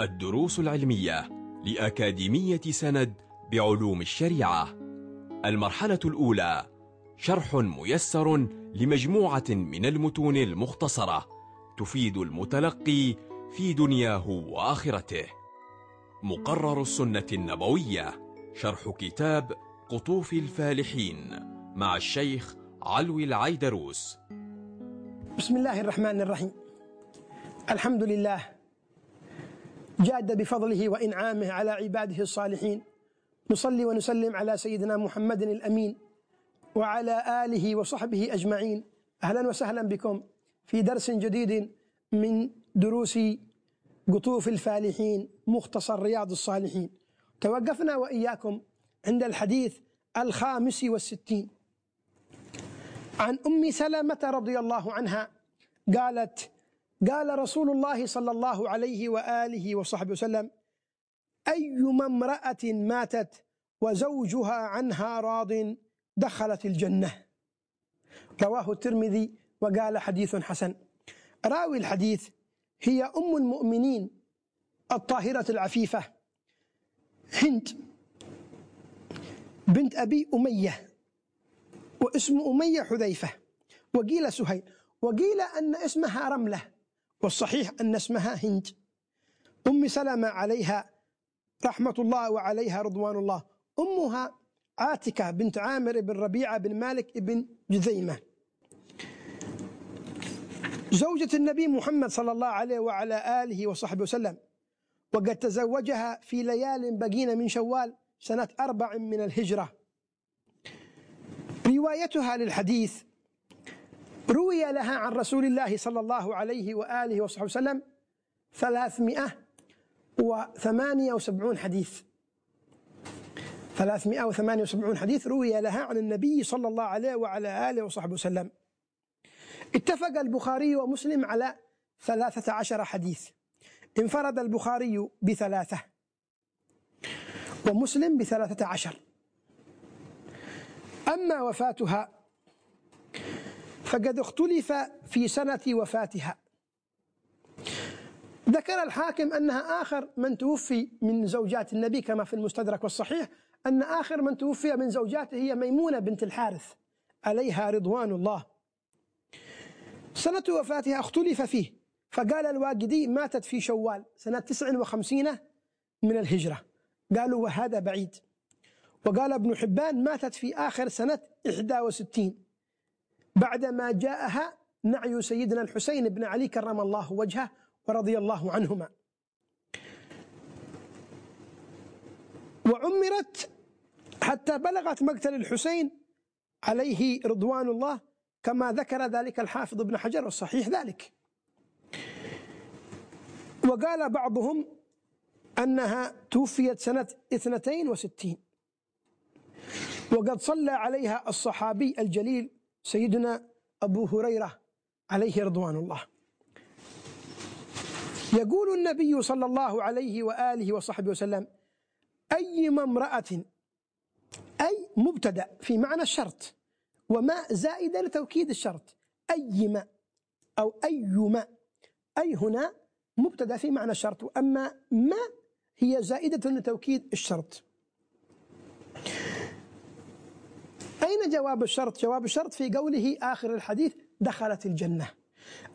الدروس العلمية لأكاديمية سند بعلوم الشريعة. المرحلة الأولى شرح ميسر لمجموعة من المتون المختصرة تفيد المتلقي في دنياه وآخرته. مقرر السنة النبوية شرح كتاب قطوف الفالحين مع الشيخ علوي العيدروس. بسم الله الرحمن الرحيم. الحمد لله جاد بفضله وإنعامه على عباده الصالحين. نصلي ونسلم على سيدنا محمد الأمين وعلى آله وصحبه أجمعين. أهلا وسهلا بكم في درس جديد من دروس قطوف الفالحين مختصر رياض الصالحين. توقفنا وإياكم عند الحديث الخامس والستين. عن أم سلمة رضي الله عنها قالت قال رسول الله صلى الله عليه وآله وصحبه وسلم أيما امرأة ماتت وزوجها عنها راض دخلت الجنة. رواه الترمذي وقال حديث حسن. راوي الحديث هي أم المؤمنين الطاهرة العفيفة هند بنت أبي أمية واسم أمية حذيفة وقيل سهيل وقيل أن اسمها رملة. والصحيح أن اسمها هند. أم سلمة عليها رحمة الله وعليها رضوان الله. أمها عاتكة بنت عامر بن ربيعة بن مالك بن جذيمة. زوجة النبي محمد صلى الله عليه وعلى آله وصحبه وسلم. وقد تزوجها في ليال بقين من شوال سنة أربع من الهجرة. روايتها للحديث روي لها عن رسول الله صلى الله عليه وآله وصحبه وسلم ثلاثمائة وثمانية وسبعون حديث. ثلاثمائة وثمانية وسبعون حديث روي لها عن النبي صلى الله عليه وعلى آله وصحبه وسلم. اتفق البخاري ومسلم على ثلاثة عشر حديث. انفرد البخاري بثلاثة ومسلم بثلاثة عشر. أما وفاتها فقد اختلف في سنة وفاتها. ذكر الحاكم أنها آخر من توفي من زوجات النبي كما في المستدرك والصحيح أن آخر من توفي من زوجاته هي ميمونة بنت الحارث عليها رضوان الله. سنة وفاتها اختلف فيه فقال الواقدي ماتت في شوال سنة 59 من الهجرة. قالوا وهذا بعيد. وقال ابن حبان ماتت في آخر سنة 61 بعدما جاءها نعي سيدنا الحسين بن علي كرم الله وجهه ورضي الله عنهما. وعمرت حتى بلغت مقتل الحسين عليه رضوان الله كما ذكر ذلك الحافظ ابن حجر والصحيح ذلك. وقال بعضهم أنها توفيت سنة 62 وقد صلى عليها الصحابي الجليل سيدنا أبو هريرة عليه رضوان الله. يقول النبي صلى الله عليه وآله وصحبه وسلم أيما امرأة أي مبتدأ في معنى الشرط وما زائدة لتوكيد الشرط أيما أو أيما أي هنا مبتدأ في معنى الشرط وأما ما هي زائدة لتوكيد الشرط. أين جواب الشرط؟ جواب الشرط في قوله آخر الحديث دخلت الجنة.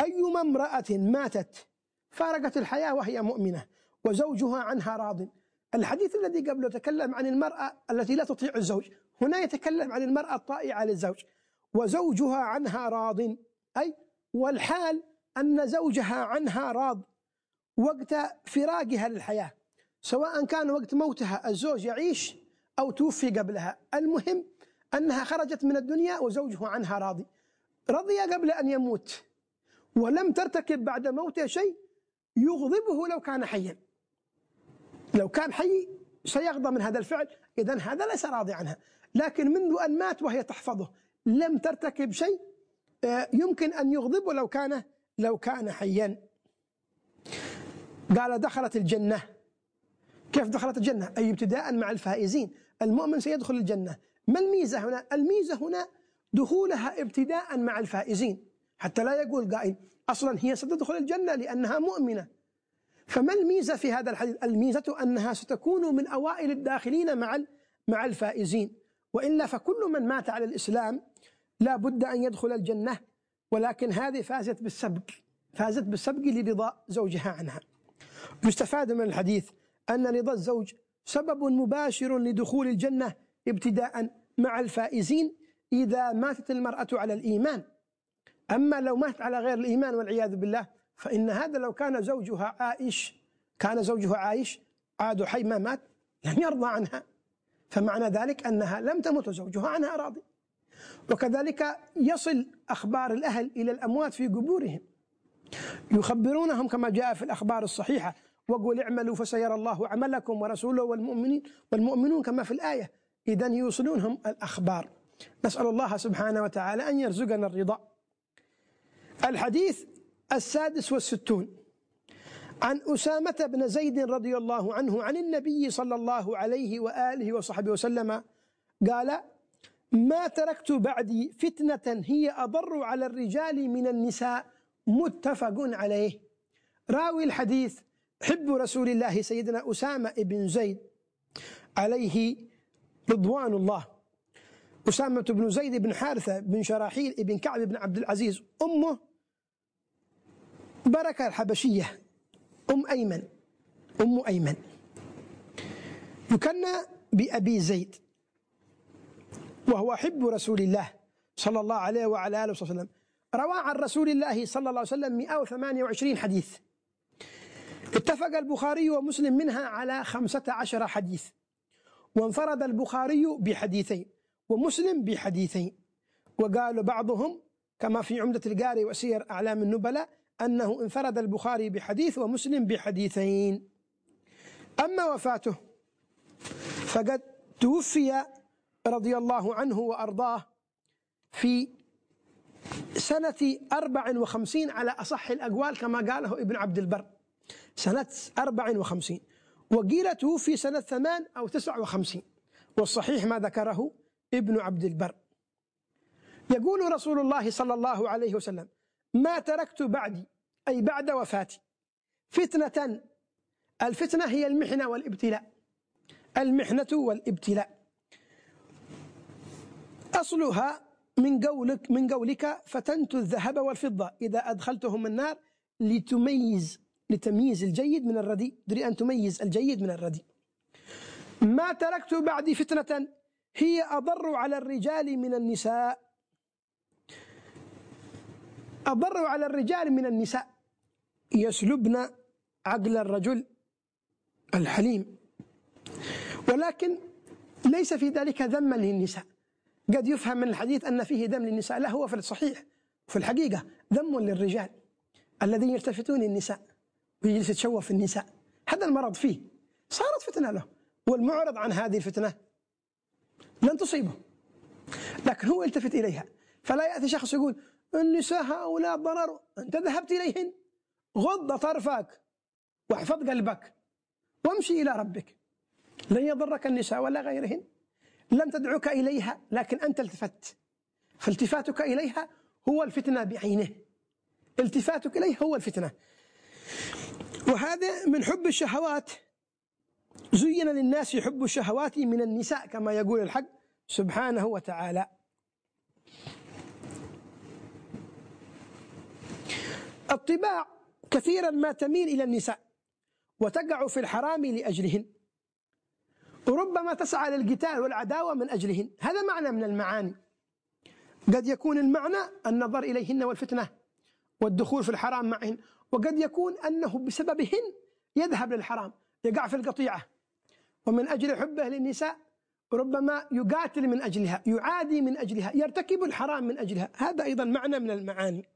أيما امرأة ماتت فارقت الحياة وهي مؤمنة وزوجها عنها راض. الحديث الذي قبله تكلم عن المرأة التي لا تطيع الزوج هنا يتكلم عن المرأة الطائعة للزوج وزوجها عنها راض. أي والحال أن زوجها عنها راض وقت فراقها للحياة سواء كان وقت موتها الزوج يعيش أو توفي قبلها. المهم أنها خرجت من الدنيا وزوجها عنها راضي. رضي قبل أن يموت. ولم ترتكب بعد موته شيء يغضبه لو كان حيا. لو كان حي سيغضب من هذا الفعل. إذا هذا ليس راضي عنها. لكن منذ أن مات وهي تحفظه لم ترتكب شيء يمكن أن يغضبه لو كان لو كان حيا. قال دخلت الجنة. كيف دخلت الجنة؟ أي ابتداء مع الفائزين. المؤمن سيدخل الجنة. ما الميزة هنا؟ الميزة هنا دخولها ابتداء مع الفائزين. حتى لا يقول قائل أصلا هي ستدخل الجنة لأنها مؤمنة. فما الميزة في هذا الحديث؟ الميزة أنها ستكون من أوائل الداخلين مع مع الفائزين. وإلا فكل من مات على الإسلام لا بد أن يدخل الجنة ولكن هذه فازت بالسبق فازت بالسبق لرضا زوجها عنها. يستفاد من الحديث أن رضا الزوج سبب مباشر لدخول الجنة ابتداء مع الفائزين إذا ماتت المرأة على الإيمان. أما لو مات على غير الإيمان والعياذ بالله فإن هذا لو كان زوجها عائش كان زوجها عايش عاد حي ما مات لم يرضى عنها. فمعنى ذلك أنها لم تمت وزوجها عنها راضي. وكذلك يصل أخبار الأهل إلى الأموات في قبورهم. يخبرونهم كما جاء في الأخبار الصحيحة وقل اعملوا فسيرى الله عملكم ورسوله والمؤمنين والمؤمنون كما في الآية. إذا يوصلونهم الأخبار. نسأل الله سبحانه وتعالى أن يرزقنا الرضا. الحديث السادس والستون. عن أسامة بن زيد رضي الله عنه عن النبي صلى الله عليه وآله وصحبه وسلم قال ما تركت بعدي فتنة هي أضر على الرجال من النساء. متفق عليه. راوي الحديث حب رسول الله سيدنا أسامة بن زيد عليه رضوان الله. أسامة بن زيد بن حارثة بن شراحيل بن كعب بن عبد العزيز أمه بركة الحبشية. أم أيمن. أم أيمن. يكنى بأبي زيد وهو حب رسول الله صلى الله عليه وعلى آله وسلم. روى عن رسول الله صلى الله عليه وسلم 128 حديث. اتفق البخاري ومسلم منها على خمسة عشر حديث. وانفرد البخاري بحديثين ومسلم بحديثين. وقال بعضهم كما في عمدة القاري وسير أعلام النبلاء أنه انفرد البخاري بحديث ومسلم بحديثين. أما وفاته فقد توفي رضي الله عنه وأرضاه في سنة أربع وخمسين على أصح الأقوال كما قاله ابن عبد البر. سنة أربع وخمسين. وقيل توفي سنة ثمان أو تسع وخمسين والصحيح ما ذكره ابن عبد البر. يقول رسول الله صلى الله عليه وسلم ما تركت بعدي أي بعد وفاتي فتنة الفتنة هي المحنة والابتلاء المحنة والابتلاء. أصلها من قولك من قولك فتنت الذهب والفضة إذا أدخلتهم النار لتميز لتمييز الجيد من الرديء. تدري أن تميز الجيد من الرديء. ما تركت بعدي فتنة هي أضر على الرجال من النساء. أضر على الرجال من النساء. يسلبن عقل الرجل الحليم. ولكن ليس في ذلك ذما للنساء. قد يفهم من الحديث أن فيه ذم للنساء. لا هو في الصحيح في الحقيقة ذم للرجال الذين يلتفتون النساء. ويجلس يتشوف النساء. هذا المرض فيه. صارت فتنة له. والمعرض عن هذه الفتنة لن تصيبه. لكن هو يلتفت إليها. فلا يأتي شخص يقول النساء هؤلاء ضرر أنت ذهبت إليهن. غض طرفك واحفظ قلبك. وامشي إلى ربك. لن يضرك النساء ولا غيرهن. لم تدعوك إليها لكن أنت التفت. فالتفاتك إليها هو الفتنة بعينه. التفاتك إليه هو الفتنة. وهذا من حب الشهوات. زين للناس حب الشهوات من النساء كما يقول الحق سبحانه وتعالى. الطباع كثيرا ما تميل إلى النساء وتقع في الحرام لأجلهن. وربما تسعى للقتال والعداوة من أجلهن. هذا معنى من المعاني. قد يكون المعنى النظر إليهن والفتنة والدخول في الحرام معهن. وقد يكون أنه بسببهن يذهب للحرام يقع في القطيعة. ومن أجل حبه للنساء ربما يقاتل من أجلها يعادي من أجلها يرتكب الحرام من أجلها. هذا أيضا معنى من المعاني.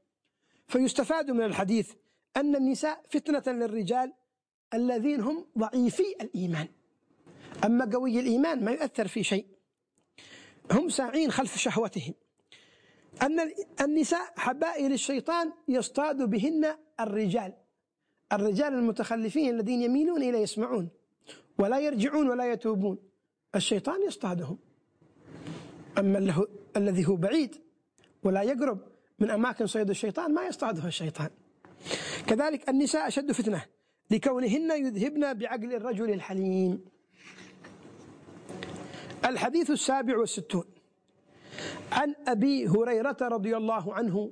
فيستفاد من الحديث أن النساء فتنة للرجال الذين هم ضعيفي الإيمان. أما قوي الإيمان ما يؤثر في شيء. هم ساعين خلف شهوتهم. أن النساء حبائل الشيطان يصطاد بهن الرجال. الرجال المتخلفين الذين يميلون إلى يسمعون ولا يرجعون ولا يتوبون. الشيطان يصطادهم. أما له الذي هو بعيد ولا يقرب من أماكن صيد الشيطان ما يصطاده الشيطان. كذلك النساء أشد فتنة لكونهن يذهبن بعقل الرجل الحليم. الحديث السابع والستون. عن أبي هريرة رضي الله عنه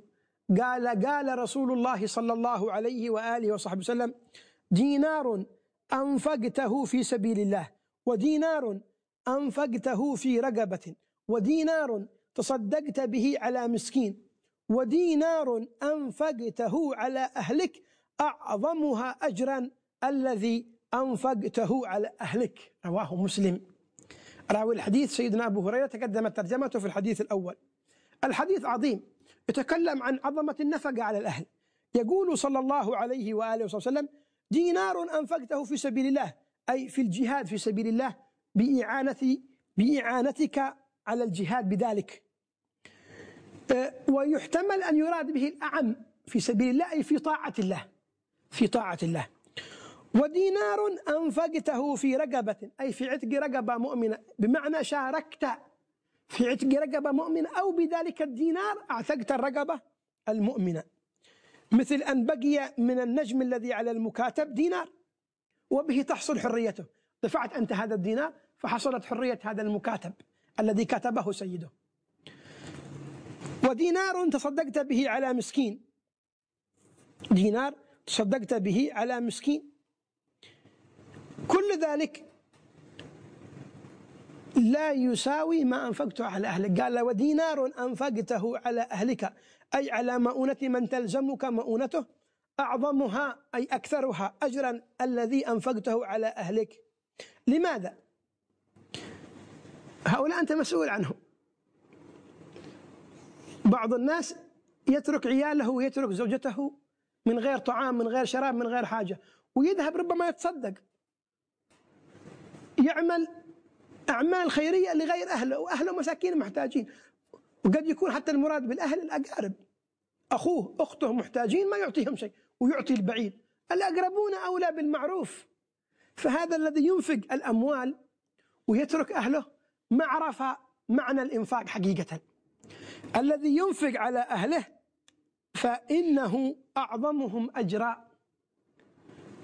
قال قال رسول الله صلى الله عليه وآله وصحبه وسلم دينار أنفقته في سبيل الله ودينار أنفقته في رقبة ودينار تصدقت به على مسكين ودينار أنفقته على أهلك أعظمها أجرا الذي أنفقته على أهلك. رواه مسلم. راوي الحديث سيدنا أبو هريرة تقدمت ترجمته في الحديث الأول. الحديث عظيم. يتكلم عن عظمة النفقة على الأهل. يقول صلى الله عليه وآله وسلم دينار أنفقته في سبيل الله أي في الجهاد في سبيل الله بإعانة بإعانتك على الجهاد بذلك. أه، ويحتمل أن يراد به الأعم في سبيل الله أي في طاعة الله. في طاعة الله. ودينار أنفقته في رقبة أي في عتق رقبة مؤمنة. بمعنى شاركت في عتق رقبة مؤمنة أو بذلك الدينار أعتقت الرقبة المؤمنة. مثل أن بقي من النجم الذي على المكاتب دينار وبه تحصل حريته. دفعت أنت هذا الدينار فحصلت حرية هذا المكاتب الذي كتبه سيده. ودينار تصدقت به على مسكين. دينار تصدقت به على مسكين. كل ذلك لا يساوي ما أنفقته على أهلك. قال ودينار أنفقته على أهلك. أي على مؤونة من تلزمك مؤونته أعظمها أي أكثرها أجرا الذي أنفقته على أهلك. لماذا؟ هؤلاء أنت مسؤول عنهم بعض الناس يترك عياله ويترك زوجته من غير طعام من غير شراب من غير حاجة ويذهب ربما يتصدق. يعمل أعمال خيرية لغير أهله وأهله مساكين محتاجين. وقد يكون حتى المراد بالأهل الأقارب. أخوه أخته محتاجين ما يعطيهم شيء ويعطي البعيد. الأقربون أولى بالمعروف. فهذا الذي ينفق الأموال ويترك أهله ما عرف معنى الإنفاق حقيقة. الذي ينفق على أهله فإنه أعظمهم أجرا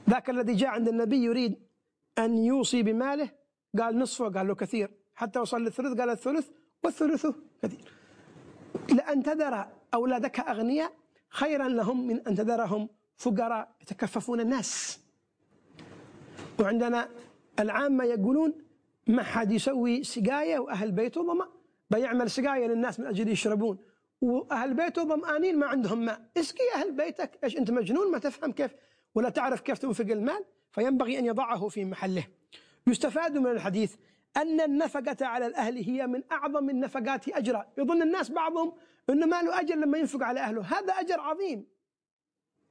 ذاك الذي جاء عند النبي يريد أن يوصي بماله. قال نصفه قال له كثير. حتى وصل للثلث قال الثلث والثلث كثير. لأن تذر أولادك أغنياء خيرا لهم من أن تذرهم فقراء يتكففون الناس. وعندنا العامة يقولون ما حد يسوي سقاية وأهل بيته ظما بيعمل سقاية للناس من أجل يشربون. وأهل بيته ظمآنين ما عندهم ماء. اسقي أهل بيتك. إيش أنت مجنون؟ ما تفهم كيف. ولا تعرف كيف تنفق المال. فينبغي أن يضعه في محله. يستفاد من الحديث أن النفقة على الأهل هي من أعظم النفقات أجرا. يظن الناس بعضهم أنه ما له أجر لما ينفق على أهله. هذا أجر عظيم.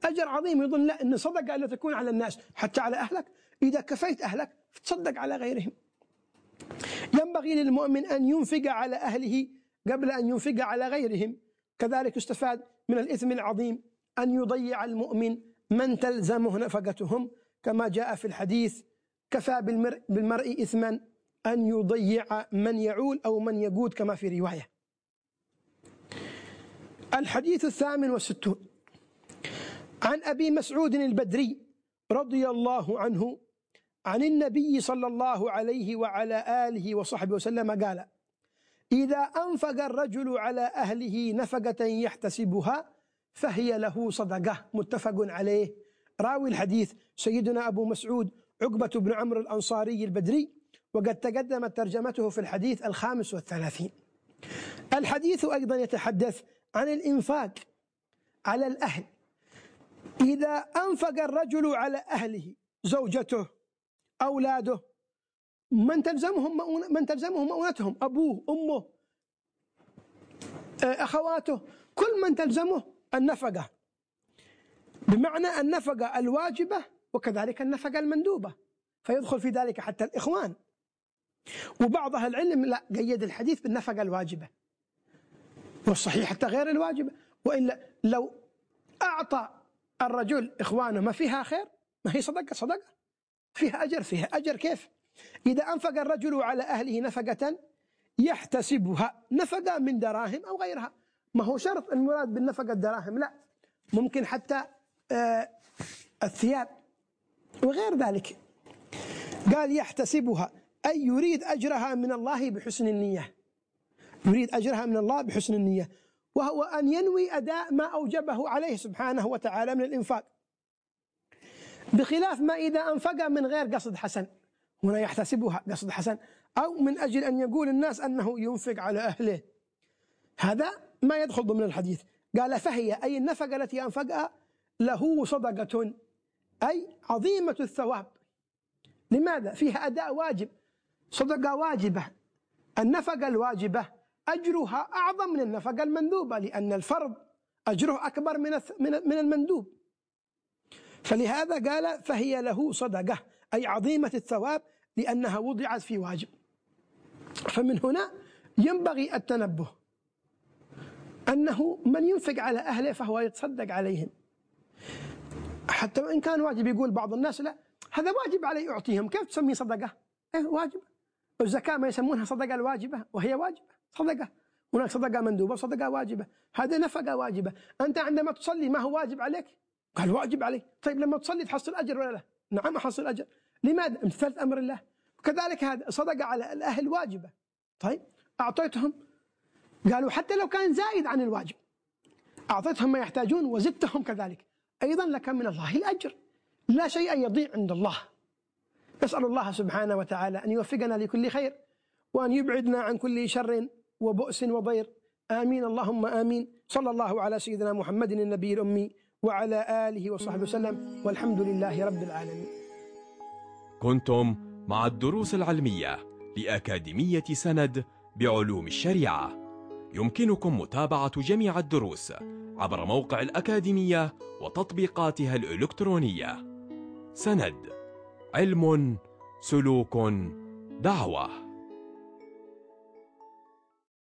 أجر عظيم. يظن لا أن صدقة لا تكون على الناس حتى على أهلك. إذا كفيت أهلك تصدق على غيرهم. ينبغي للمؤمن أن ينفق على أهله قبل أن ينفق على غيرهم. كذلك يستفاد من الإثم العظيم أن يضيع المؤمن من تلزمه نفقتهم. كما جاء في الحديث كفى بالمرء, بالمرء إثما أن يضيع من يعول أو من يقود كما في رواية. الحديث الثامن والستون. عن أبي مسعود البدري رضي الله عنه عن النبي صلى الله عليه وعلى آله وصحبه وسلم قال إذا أنفق الرجل على أهله نفقة يحتسبها فهي له صدقة. متفق عليه. راوي الحديث سيدنا أبو مسعود عقبة بن عمرو الأنصاري البدري وقد تقدمت ترجمته في الحديث الخامس والثلاثين. الحديث أيضا يتحدث عن الإنفاق على الأهل. إذا أنفق الرجل على أهله زوجته أولاده من تلزمهم من تلزمهم مؤونتهم؟ أبوه أمه أخواته كل من تلزمه النفقة. بمعنى النفقة الواجبة وكذلك النفقة المندوبة فيدخل في ذلك حتى الإخوان. وبعض أهل العلم لا قيد الحديث بالنفقة الواجبة والصحيح حتى غير الواجبة. وإلا لو أعطى الرجل إخوانه ما فيها خير ما هي صدقة صدقة. فيها أجر فيها أجر كيف؟ إذا أنفق الرجل على أهله نفقة يحتسبها نفقة من دراهم أو غيرها. ما هو شرط المراد بالنفقة الدراهم؟ لا. ممكن حتى الثياب وغير ذلك. قال يحتسبها أي يريد أجرها من الله بحسن النية. يريد أجرها من الله بحسن النية. وهو أن ينوي أداء ما أوجبه عليه سبحانه وتعالى من الإنفاق. بخلاف ما إذا أنفق من غير قصد حسن. هنا يحتسبها قصد حسن أو من أجل أن يقول الناس أنه ينفق على أهله. هذا ما يدخل ضمن الحديث. قال فهي أي النفقة التي أنفقها له صدقة أي عظيمة الثواب. لماذا؟ فيها أداء واجب صدقة واجبة. النفقة الواجبة أجرها أعظم من النفقة المندوبة لأن الفرض أجره أكبر من من المندوب. فلهذا قال فهي له صدقة أي عظيمة الثواب لأنها وضعت في واجب. فمن هنا ينبغي التنبه أنه من ينفق على أهله فهو يتصدق عليهم. حتى وإن كان واجب يقول بعض الناس لا هذا واجب علي أعطيهم كيف تسميه صدقة؟ إيه واجب الزكاة ما يسمونها صدقة الواجبة وهي واجبة. صدقة. هناك صدقة مندوبة وصدقة واجبة. هذه نفقة واجبة. أنت عندما تصلي ما هو واجب عليك؟ قال واجب علي. طيب لما تصلي تحصل أجر ولا لا؟ نعم أحصل أجر. لماذا؟ امتثلت أمر الله. وكذلك هذا صدقة على الأهل واجبة. طيب أعطيتهم. قالوا حتى لو كان زائد عن الواجب. أعطيتهم ما يحتاجون وزدتهم كذلك. أيضا لك من الله الأجر. لا شيء يضيع عند الله. نسأل الله سبحانه وتعالى أن يوفقنا لكل خير وأن يبعدنا عن كل شر وبؤس وضير. آمين. اللهم آمين. صلى الله على سيدنا محمد النبي الأمي وعلى آله وصحبه وسلم. والحمد لله رب العالمين. كنتم مع الدروس العلمية لأكاديمية سند بعلوم الشريعة. يمكنكم متابعة جميع الدروس عبر موقع الأكاديمية وتطبيقاتها الإلكترونية. سند علم سلوك دعوة.